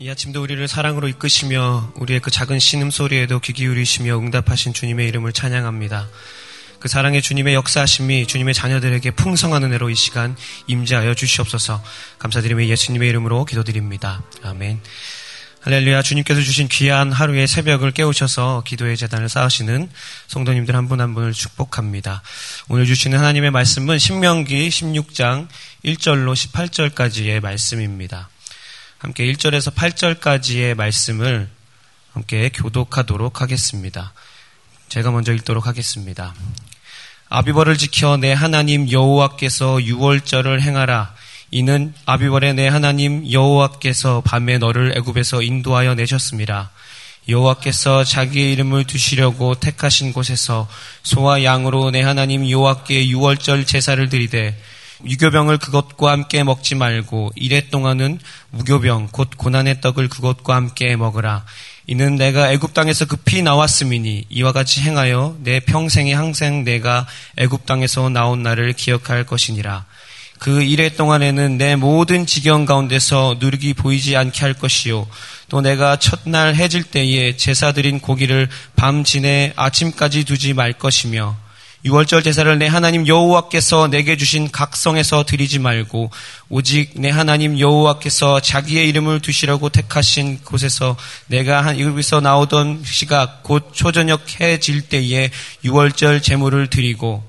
이 아침도 우리를 사랑으로 이끄시며 우리의 그 작은 신음소리에도 귀 기울이시며 응답하신 주님의 이름을 찬양합니다. 그 사랑의 주님의 역사하심이 주님의 자녀들에게 풍성한 은혜로 이 시간 임재하여 주시옵소서 감사드리며 예수님의 이름으로 기도드립니다. 아멘. 할렐루야 주님께서 주신 귀한 하루의 새벽을 깨우셔서 기도의 재단을 쌓으시는 성도님들 한 분한 분을 축복합니다. 오늘 주시는 하나님의 말씀은 신명기 16장 1절로 18절까지의 말씀입니다. 함께 1절에서 8절까지의 말씀을 함께 교독하도록 하겠습니다. 제가 먼저 읽도록 하겠습니다. 아비벌을 지켜 내 하나님 여호와께서 유월절을 행하라. 이는 아비벌의 내 하나님 여호와께서 밤에 너를 애굽에서 인도하여 내셨습니다. 여호와께서 자기의 이름을 두시려고 택하신 곳에서 소와 양으로 내 하나님 여호와께 유월절 제사를 드리되 유교병을 그것과 함께 먹지 말고 이래 동안은 무교병 곧 고난의 떡을 그것과 함께 먹으라. 이는 내가 애굽 땅에서 급히 나왔음이니 이와 같이 행하여 내 평생에 항상 내가 애굽 땅에서 나온 날을 기억할 것이니라. 그 일해 동안에는 내 모든 지경 가운데서 누룩이 보이지 않게 할 것이요. 또 내가 첫날 해질 때에 제사 드린 고기를 밤 지내 아침까지 두지 말 것이며 유월절 제사를 내 하나님 여호와께서 내게 주신 각성에서 드리지 말고 오직 내 하나님 여호와께서 자기의 이름을 두시라고 택하신 곳에서 내가 한 이곳에서 나오던 시각 곧 초저녁 해질 때에 유월절 제물을 드리고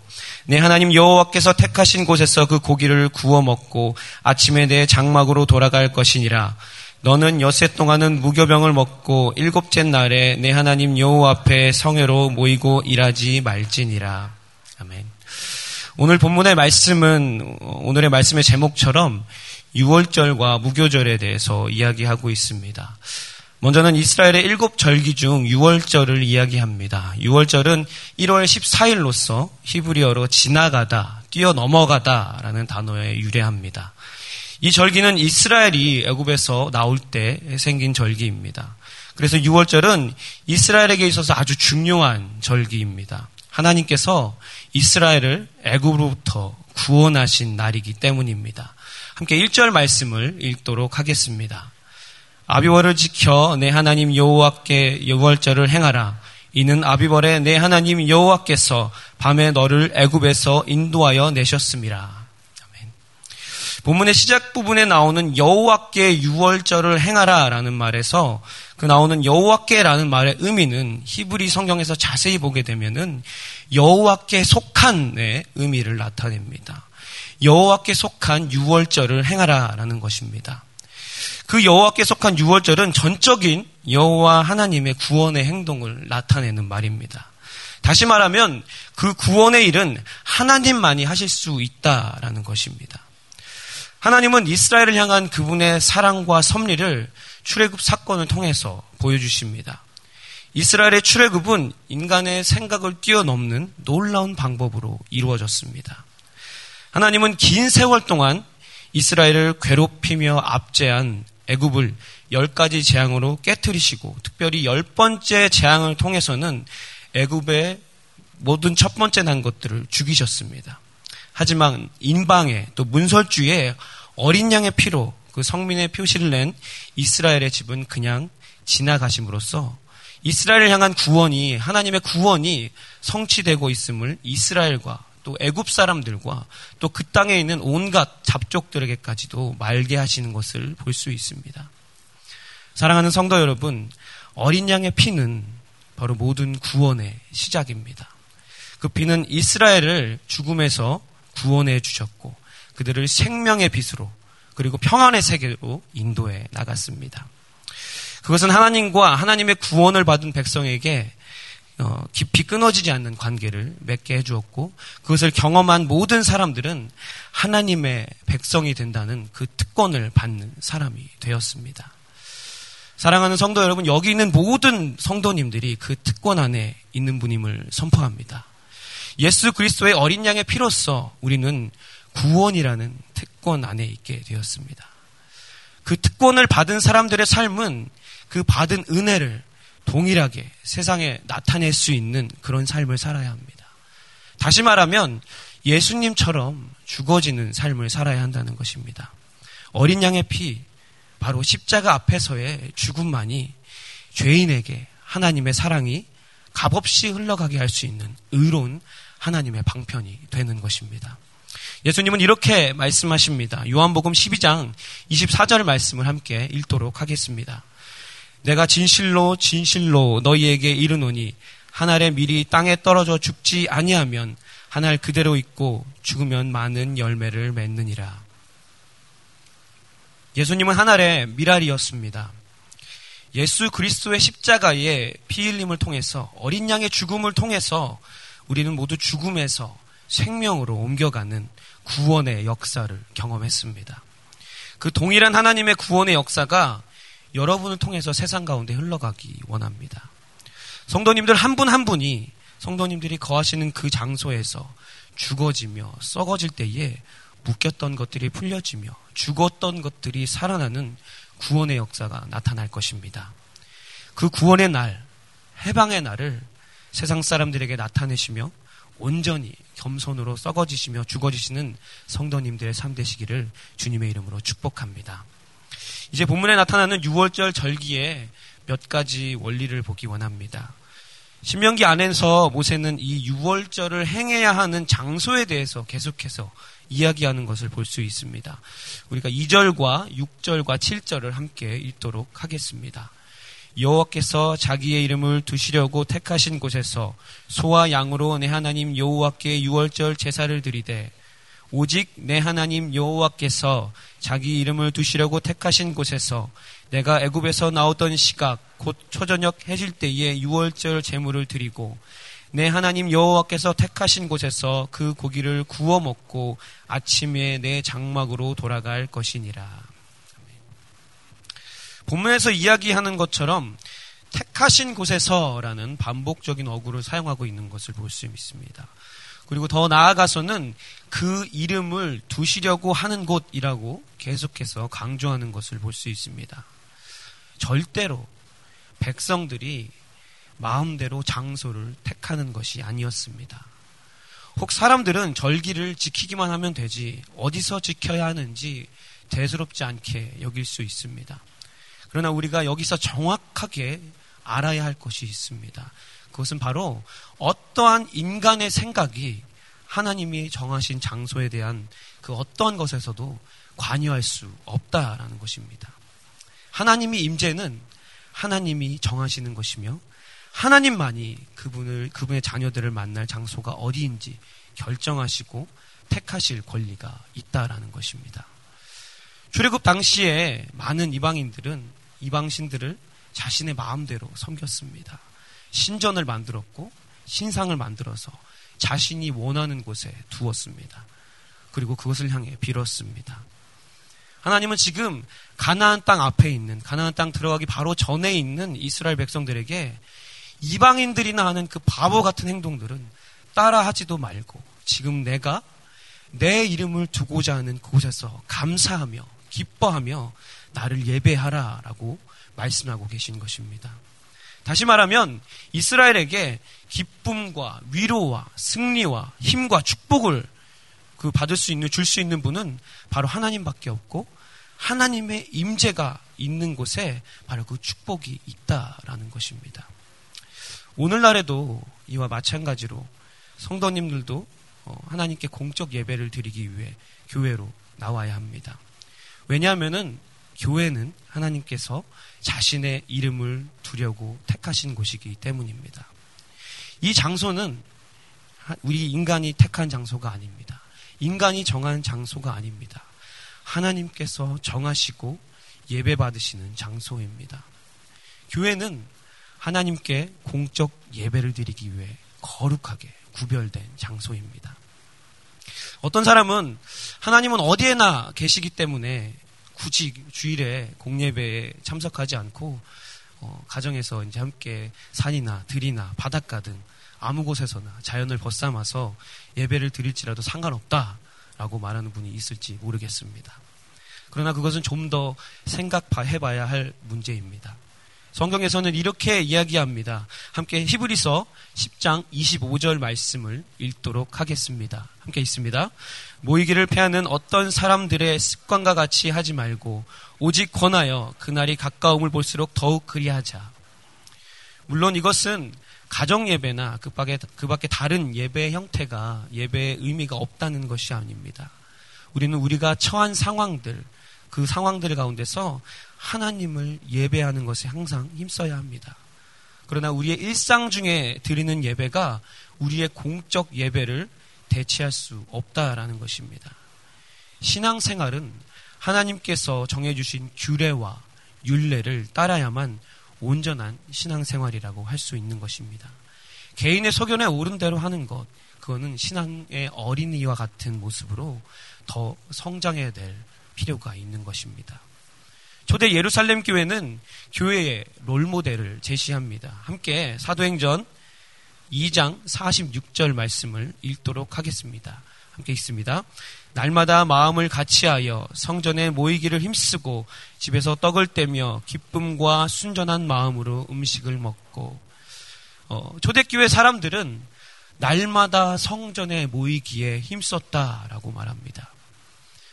내 하나님 여호와께서 택하신 곳에서 그 고기를 구워 먹고 아침에 내 장막으로 돌아갈 것이니라. 너는 여세 동안은 무교병을 먹고 일곱째 날에 내 하나님 여호와 앞에 성회로 모이고 일하지 말지니라. 아멘. 오늘 본문의 말씀은 오늘의 말씀의 제목처럼 6월절과 무교절에 대해서 이야기하고 있습니다. 먼저는 이스라엘의 일곱 절기 중 6월절을 이야기합니다. 6월절은 1월 14일로서 히브리어로 지나가다, 뛰어넘어가다라는 단어에 유래합니다. 이 절기는 이스라엘이 애굽에서 나올 때 생긴 절기입니다. 그래서 6월절은 이스라엘에게 있어서 아주 중요한 절기입니다. 하나님께서 이스라엘을 애굽으로부터 구원하신 날이기 때문입니다. 함께 1절 말씀을 읽도록 하겠습니다. 아비월을 지켜 내 하나님 여호와께 여월절을 행하라. 이는 아비월에 내 하나님 여호와께서 밤에 너를 애굽에서 인도하여 내셨습니다. 본문의 시작 부분에 나오는 여호와께 유월절을 행하라라는 말에서 그 나오는 여호와께라는 말의 의미는 히브리 성경에서 자세히 보게 되면은 여호와께 속한의 의미를 나타냅니다. 여호와께 속한 유월절을 행하라라는 것입니다. 그 여호와께 속한 유월절은 전적인 여호와 하나님의 구원의 행동을 나타내는 말입니다. 다시 말하면 그 구원의 일은 하나님만이 하실 수 있다라는 것입니다. 하나님은 이스라엘을 향한 그분의 사랑과 섭리를 출애굽 사건을 통해서 보여주십니다. 이스라엘의 출애굽은 인간의 생각을 뛰어넘는 놀라운 방법으로 이루어졌습니다. 하나님은 긴 세월 동안 이스라엘을 괴롭히며 압제한 애굽을 열 가지 재앙으로 깨뜨리시고 특별히 열 번째 재앙을 통해서는 애굽의 모든 첫 번째 난 것들을 죽이셨습니다. 하지만 인방에 또 문설주에 어린 양의 피로 그 성민의 표시를 낸 이스라엘의 집은 그냥 지나가심으로써 이스라엘을 향한 구원이 하나님의 구원이 성취되고 있음을 이스라엘과 또 애굽 사람들과 또 그 땅에 있는 온갖 잡족들에게까지도 말게 하시는 것을 볼 수 있습니다. 사랑하는 성도 여러분, 어린 양의 피는 바로 모든 구원의 시작입니다. 그 피는 이스라엘을 죽음에서 구원해 주셨고 그들을 생명의 빛으로 그리고 평안의 세계로 인도해 나갔습니다. 그것은 하나님과 하나님의 구원을 받은 백성에게 어, 깊이 끊어지지 않는 관계를 맺게 해주었고 그것을 경험한 모든 사람들은 하나님의 백성이 된다는 그 특권을 받는 사람이 되었습니다. 사랑하는 성도 여러분, 여기 있는 모든 성도님들이 그 특권 안에 있는 분임을 선포합니다. 예수 그리스도의 어린 양의 피로써 우리는 구원이라는 특권 안에 있게 되었습니다. 그 특권을 받은 사람들의 삶은 그 받은 은혜를 동일하게 세상에 나타낼 수 있는 그런 삶을 살아야 합니다. 다시 말하면 예수님처럼 죽어지는 삶을 살아야 한다는 것입니다. 어린 양의 피, 바로 십자가 앞에서의 죽음만이 죄인에게 하나님의 사랑이 값없이 흘러가게 할 수 있는 의로운 하나님의 방편이 되는 것입니다. 예수님은 이렇게 말씀하십니다. 요한복음 12장 24절 말씀을 함께 읽도록 하겠습니다. 내가 진실로 진실로 너희에게 이르노니 한 알의 밀이 땅에 떨어져 죽지 아니하면 한 알 그대로 있고 죽으면 많은 열매를 맺느니라. 예수님은 한 알의 미랄이었습니다. 예수 그리스도의 십자가의 피 흘림을 통해서 어린 양의 죽음을 통해서 우리는 모두 죽음에서 생명으로 옮겨가는 구원의 역사를 경험했습니다. 그 동일한 하나님의 구원의 역사가 여러분을 통해서 세상 가운데 흘러가기 원합니다. 성도님들 한 분한 한 분이 성도님들이 거하시는 그 장소에서 죽어지며 썩어질 때에 묶였던 것들이 풀려지며 죽었던 것들이 살아나는 구원의 역사가 나타날 것입니다. 그 구원의 날, 해방의 날을 세상 사람들에게 나타내시며 온전히 겸손으로 썩어지시며 죽어지시는 성도님들의 삶 되시기를 주님의 이름으로 축복합니다. 이제 본문에 나타나는 6월절 절기에 몇 가지 원리를 보기 원합니다. 신명기 안에서 모세는 이 6월절을 행해야 하는 장소에 대해서 계속해서 이야기하는 것을 볼 수 있습니다. 우리가 2절과 6절과 7절을 함께 읽도록 하겠습니다. 여호와께서 자기의 이름을 두시려고 택하신 곳에서 소와 양으로 내 하나님 여호와께 유월절 제사를 드리되 오직 내 하나님 여호와께서 자기 이름을 두시려고 택하신 곳에서 내가 애굽에서 나오던 시각 곧 초저녁 해질 때에 유월절 제물을 드리고 내 하나님 여호와께서 택하신 곳에서 그 고기를 구워 먹고 아침에 내 장막으로 돌아갈 것이니라. 본문에서 이야기하는 것처럼 택하신 곳에서라는 반복적인 어구를 사용하고 있는 것을 볼 수 있습니다. 그리고 더 나아가서는 그 이름을 두시려고 하는 곳이라고 계속해서 강조하는 것을 볼 수 있습니다. 절대로 백성들이 마음대로 장소를 택하는 것이 아니었습니다. 혹 사람들은 절기를 지키기만 하면 되지 어디서 지켜야 하는지 대수롭지 않게 여길 수 있습니다. 그러나 우리가 여기서 정확하게 알아야 할 것이 있습니다. 그것은 바로 어떠한 인간의 생각이 하나님이 정하신 장소에 대한 그 어떠한 것에서도 관여할 수 없다라는 것입니다. 하나님이 임재는 하나님이 정하시는 것이며 하나님만이 그분을 그분의 자녀들을 만날 장소가 어디인지 결정하시고 택하실 권리가 있다라는 것입니다. 출애굽 당시에 많은 이방인들은 이방신들을 자신의 마음대로 섬겼습니다. 신전을 만들었고 신상을 만들어서 자신이 원하는 곳에 두었습니다. 그리고 그것을 향해 빌었습니다. 하나님은 지금 가나안 땅 앞에 있는 가나안 땅 들어가기 바로 전에 있는 이스라엘 백성들에게 이방인들이나 하는 그 바보 같은 행동들은 따라하지도 말고 지금 내가 내 이름을 두고자 하는 그곳에서 감사하며 기뻐하며 나를 예배하라 라고 말씀하고 계신 것입니다. 다시 말하면 이스라엘에게 기쁨과 위로와 승리와 힘과 축복을 그 받을 수 있는 줄 수 있는 분은 바로 하나님밖에 없고 하나님의 임재가 있는 곳에 바로 그 축복이 있다라는 것입니다. 오늘날에도 이와 마찬가지로 성도님들도 어, 하나님께 공적 예배를 드리기 위해 교회로 나와야 합니다. 왜냐하면은 교회는 하나님께서 자신의 이름을 두려고 택하신 곳이기 때문입니다. 이 장소는 우리 인간이 택한 장소가 아닙니다. 인간이 정한 장소가 아닙니다. 하나님께서 정하시고 예배 받으시는 장소입니다. 교회는 하나님께 공적 예배를 드리기 위해 거룩하게 구별된 장소입니다. 어떤 사람은 하나님은 어디에나 계시기 때문에 굳이 주일에 공예배에 참석하지 않고 어, 가정에서 이제 함께 산이나 들이나 바닷가 등 아무 곳에서나 자연을 벗삼아서 예배를 드릴지라도 상관없다라고 말하는 분이 있을지 모르겠습니다. 그러나 그것은 좀 더 생각해봐야 할 문제입니다. 성경에서는 이렇게 이야기합니다. 함께 히브리서 10장 25절 말씀을 읽도록 하겠습니다. 함께 있습니다. 모이기를 패하는 어떤 사람들의 습관과 같이 하지 말고 오직 권하여 그날이 가까움을 볼수록 더욱 그리하자. 물론 이것은 가정 예배나 그 밖에, 그 밖에 다른 예배 형태가 예배의 의미가 없다는 것이 아닙니다. 우리는 우리가 처한 상황들, 그 상황들 가운데서 하나님을 예배하는 것에 항상 힘써야 합니다. 그러나 우리의 일상 중에 드리는 예배가 우리의 공적 예배를 대체할 수 없다라는 것입니다. 신앙생활은 하나님께서 정해주신 규례와 윤례를 따라야만 온전한 신앙생활이라고 할 수 있는 것입니다. 개인의 소견에 오른 대로 하는 것, 그거는 신앙의 어린이와 같은 모습으로 더 성장해야 될 필요가 있는 것입니다. 초대 예루살렘 교회는 교회의 롤모델을 제시합니다. 함께 사도행전 2장 46절 말씀을 읽도록 하겠습니다. 함께 있습니다. 날마다 마음을 같이하여 성전에 모이기를 힘쓰고 집에서 떡을 떼며 기쁨과 순전한 마음으로 음식을 먹고 어, 초대교회 사람들은 날마다 성전에 모이기에 힘썼다라고 말합니다.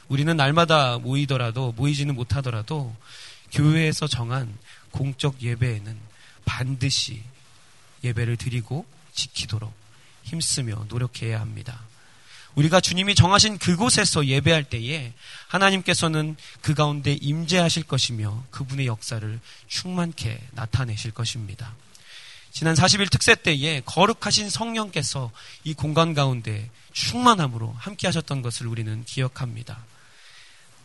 우리는 날마다 모이더라도 모이지는 못하더라도 교회에서 정한 공적 예배에는 반드시 예배를 드리고 지키도록 힘쓰며 노력해야 합니다. 우리가 주님이 정하신 그곳에서 예배할 때에 하나님께서는 그 가운데 임재하실 것이며 그분의 역사를 충만케 나타내실 것입니다. 지난 40일 특세 때에 거룩하신 성령께서 이 공간 가운데 충만함으로 함께 하셨던 것을 우리는 기억합니다.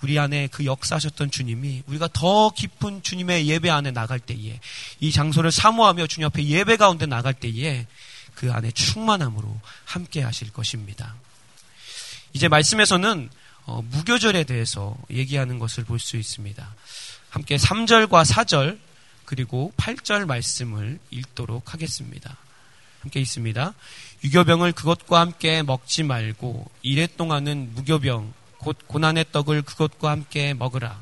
우리 안에 그 역사하셨던 주님이 우리가 더 깊은 주님의 예배 안에 나갈 때에 이 장소를 사모하며 주님 앞에 예배 가운데 나갈 때에 그 안에 충만함으로 함께 하실 것입니다. 이제 말씀에서는 어, 무교절에 대해서 얘기하는 것을 볼 수 있습니다. 함께 3절과 4절 그리고 8절 말씀을 읽도록 하겠습니다. 함께 있습니다. 유교병을 그것과 함께 먹지 말고 이래 동안은 무교병 곧 고난의 떡을 그것과 함께 먹으라.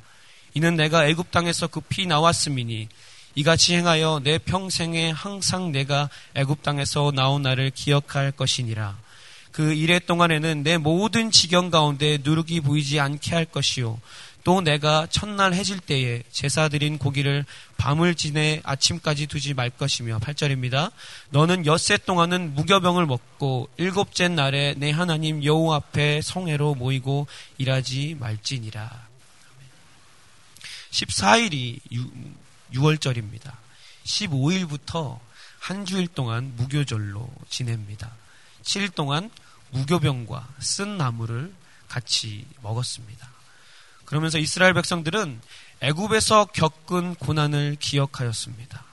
이는 내가 애굽 땅에서 급히 나왔음이니 이같이 행하여 내 평생에 항상 내가 애굽 땅에서 나온 나를 기억할 것이니라. 그 이래 동안에는 내 모든 지경 가운데 누룩이 보이지 않게 할 것이요. 또 내가 첫날 해질 때에 제사 드린 고기를 밤을 지내 아침까지 두지 말 것이며 8절입니다. 너는 엿새 동안은 무교병을 먹고 일곱째 날에 내 하나님 여호 앞에 성회로 모이고 일하지 말지니라. 14일이 6 월절입니다. 15일부터 한 주일 동안 무교절로 지냅니다. 7일 동안 무교병과 쓴 나무를 같이 먹었습니다. 그러면서 이스라엘 백성들은 애굽에서 겪은 고난을 기억하였습니다.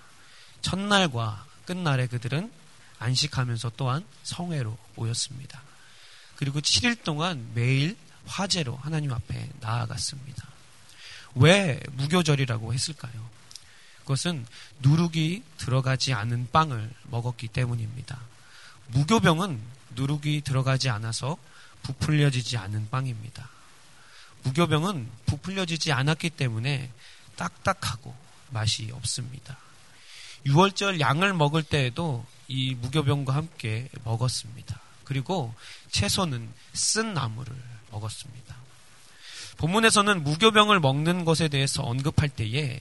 첫날과 끝날에 그들은 안식하면서 또한 성회로 모였습니다. 그리고 7일 동안 매일 화제로 하나님 앞에 나아갔습니다. 왜 무교절이라고 했을까요? 그것은 누룩이 들어가지 않은 빵을 먹었기 때문입니다. 무교병은 누룩이 들어가지 않아서 부풀려지지 않은 빵입니다. 무교병은 부풀려지지 않았기 때문에 딱딱하고 맛이 없습니다. 6월절 양을 먹을 때에도 이 무교병과 함께 먹었습니다. 그리고 채소는 쓴 나무를 먹었습니다. 본문에서는 무교병을 먹는 것에 대해서 언급할 때에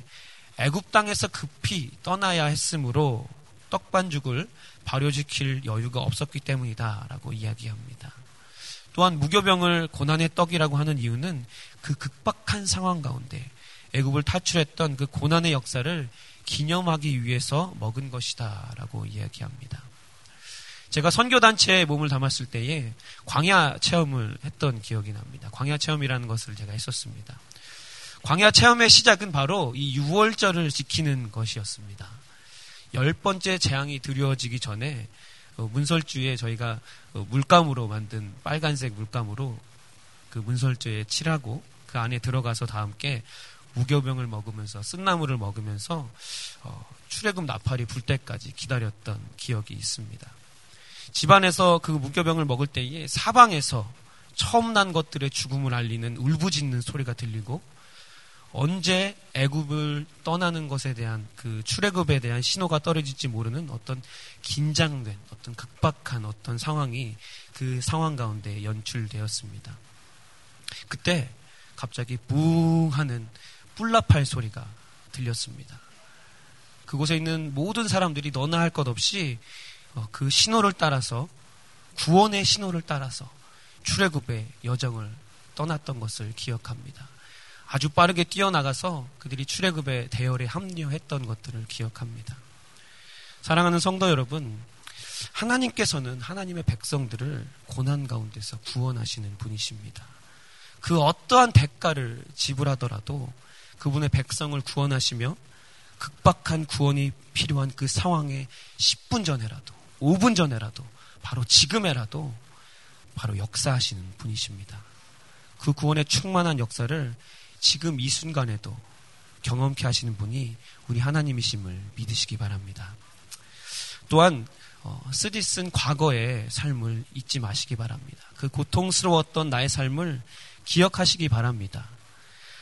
애굽 땅에서 급히 떠나야 했으므로 떡반죽을 발효지킬 여유가 없었기 때문이다라고 이야기합니다. 또한 무교병을 고난의 떡이라고 하는 이유는 그 극박한 상황 가운데 애굽을 탈출했던 그 고난의 역사를 기념하기 위해서 먹은 것이다라고 이야기합니다. 제가 선교단체에 몸을 담았을 때에 광야 체험을 했던 기억이 납니다. 광야 체험이라는 것을 제가 했었습니다. 광야 체험의 시작은 바로 이 6월절을 지키는 것이었습니다. 열 번째 재앙이 두려워지기 전에 어, 문설주에 저희가 어, 물감으로 만든 빨간색 물감으로 그 문설주에 칠하고 그 안에 들어가서 다 함께 무교병을 먹으면서 쓴나물을 먹으면서 어, 출애굽 나팔이 불 때까지 기다렸던 기억이 있습니다. 집안에서 그 무교병을 먹을 때에 사방에서 처음 난 것들의 죽음을 알리는 울부짖는 소리가 들리고 언제 애굽을 떠나는 것에 대한 그 출애굽에 대한 신호가 떨어질지 모르는 어떤 긴장된 어떤 극박한 어떤 상황이 그 상황 가운데 연출되었습니다. 그때 갑자기 뿡 하는 뿔라팔 소리가 들렸습니다. 그곳에 있는 모든 사람들이 너나 할 것 없이 어, 그 신호를 따라서 구원의 신호를 따라서 출애굽의 여정을 떠났던 것을 기억합니다. 아주 빠르게 뛰어나가서 그들이 출애굽의 대열에 합류했던 것들을 기억합니다. 사랑하는 성도 여러분, 하나님께서는 하나님의 백성들을 고난 가운데서 구원하시는 분이십니다. 그 어떠한 대가를 지불하더라도 그분의 백성을 구원하시며 극박한 구원이 필요한 그 상황에 10분 전에라도, 5분 전에라도, 바로 지금에라도 바로 역사하시는 분이십니다. 그 구원의 충만한 역사를 지금 이 순간에도 경험케 하시는 분이 우리 하나님이심을 믿으시기 바랍니다. 또한 어, 쓰디쓴 과거의 삶을 잊지 마시기 바랍니다. 그 고통스러웠던 나의 삶을 기억하시기 바랍니다.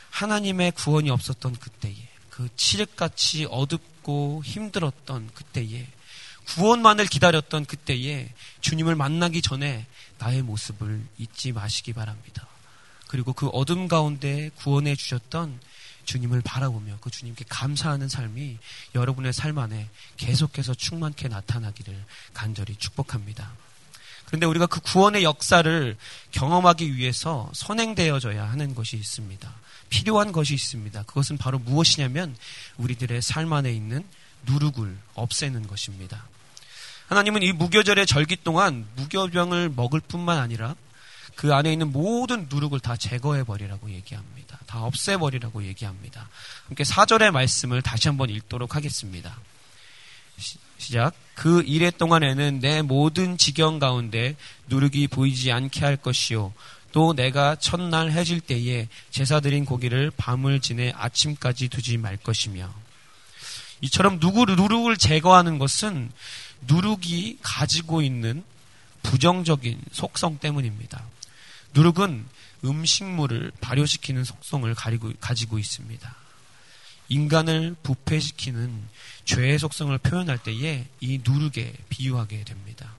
하나님의 구원이 없었던 그때에 그 칠흑같이 어둡고 힘들었던 그때에 구원만을 기다렸던 그때에 주님을 만나기 전에 나의 모습을 잊지 마시기 바랍니다. 그리고 그 어둠 가운데 구원해 주셨던 주님을 바라보며 그 주님께 감사하는 삶이 여러분의 삶 안에 계속해서 충만케 나타나기를 간절히 축복합니다. 그런데 우리가 그 구원의 역사를 경험하기 위해서 선행되어져야 하는 것이 있습니다. 필요한 것이 있습니다. 그것은 바로 무엇이냐면 우리들의 삶 안에 있는 누룩을 없애는 것입니다. 하나님은 이 무교절의 절기 동안 무교병을 먹을 뿐만 아니라 그 안에 있는 모든 누룩을 다 제거해 버리라고 얘기합니다. 다 없애 버리라고 얘기합니다. 함께 사절의 말씀을 다시 한번 읽도록 하겠습니다. 시작. 그 일해 동안에는 내 모든 지경 가운데 누룩이 보이지 않게 할 것이요. 또 내가 첫날 해질 때에 제사 드린 고기를 밤을 지내 아침까지 두지 말 것이며. 이처럼 누구 누룩을 제거하는 것은 누룩이 가지고 있는 부정적인 속성 때문입니다. 누룩은 음식물을 발효시키는 속성을 가지고, 가지고 있습니다. 인간을 부패시키는 죄의 속성을 표현할 때에 이 누룩에 비유하게 됩니다.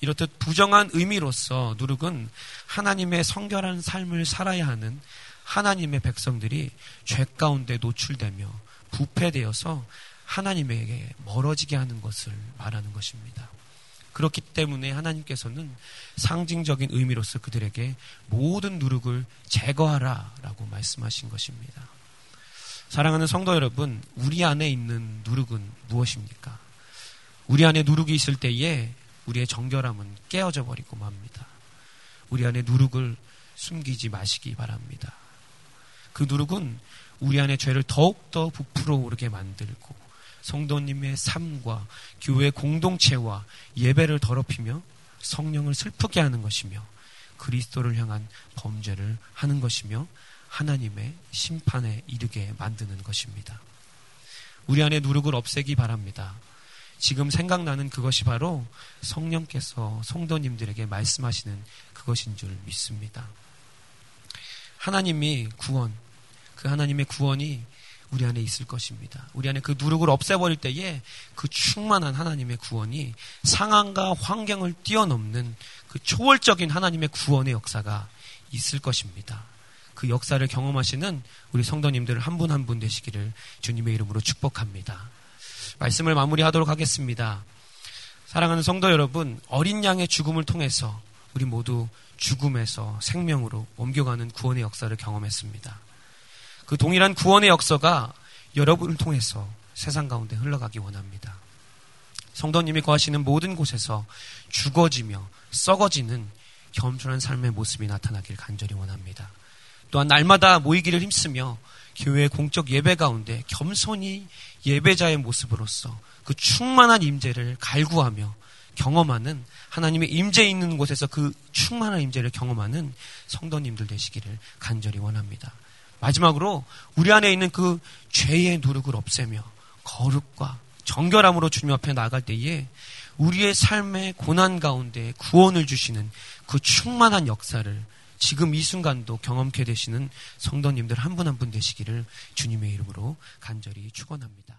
이렇듯 부정한 의미로서 누룩은 하나님의 성결한 삶을 살아야 하는 하나님의 백성들이 죄 가운데 노출되며 부패되어서 하나님에게 멀어지게 하는 것을 말하는 것입니다. 그렇기 때문에 하나님께서는 상징적인 의미로서 그들에게 모든 누룩을 제거하라 라고 말씀하신 것입니다. 사랑하는 성도 여러분, 우리 안에 있는 누룩은 무엇입니까? 우리 안에 누룩이 있을 때에 우리의 정결함은 깨어져 버리고 맙니다. 우리 안에 누룩을 숨기지 마시기 바랍니다. 그 누룩은 우리 안에 죄를 더욱더 부풀어 오르게 만들고 성도님의 삶과 교회 공동체와 예배를 더럽히며 성령을 슬프게 하는 것이며 그리스도를 향한 범죄를 하는 것이며 하나님의 심판에 이르게 만드는 것입니다. 우리 안에 누룩을 없애기 바랍니다. 지금 생각나는 그것이 바로 성령께서 성도님들에게 말씀하시는 그것인 줄 믿습니다. 하나님이 구원, 그 하나님의 구원이 우리 안에 있을 것입니다. 우리 안에 그 누룩을 없애버릴 때에 그 충만한 하나님의 구원이 상황과 환경을 뛰어넘는 그 초월적인 하나님의 구원의 역사가 있을 것입니다. 그 역사를 경험하시는 우리 성도님들 한 분 한분 되시기를 주님의 이름으로 축복합니다. 말씀을 마무리하도록 하겠습니다. 사랑하는 성도 여러분, 어린 양의 죽음을 통해서 우리 모두 죽음에서 생명으로 옮겨가는 구원의 역사를 경험했습니다. 그 동일한 구원의 역사가 여러분을 통해서 세상 가운데 흘러가기 원합니다. 성도님이 거하시는 모든 곳에서 죽어지며 썩어지는 겸손한 삶의 모습이 나타나길 간절히 원합니다. 또한 날마다 모이기를 힘쓰며 교회 공적 예배 가운데 겸손히 예배자의 모습으로서 그 충만한 임재를 갈구하며 경험하는 하나님의 임재 있는 곳에서 그 충만한 임재를 경험하는 성도님들 되시기를 간절히 원합니다. 마지막으로 우리 안에 있는 그 죄의 누룩을 없애며 거룩과 정결함으로 주님 앞에 나갈 때에 우리의 삶의 고난 가운데 구원을 주시는 그 충만한 역사를 지금 이 순간도 경험케 되시는 성도님들 한 분 한분 되시기를 주님의 이름으로 간절히 축원합니다.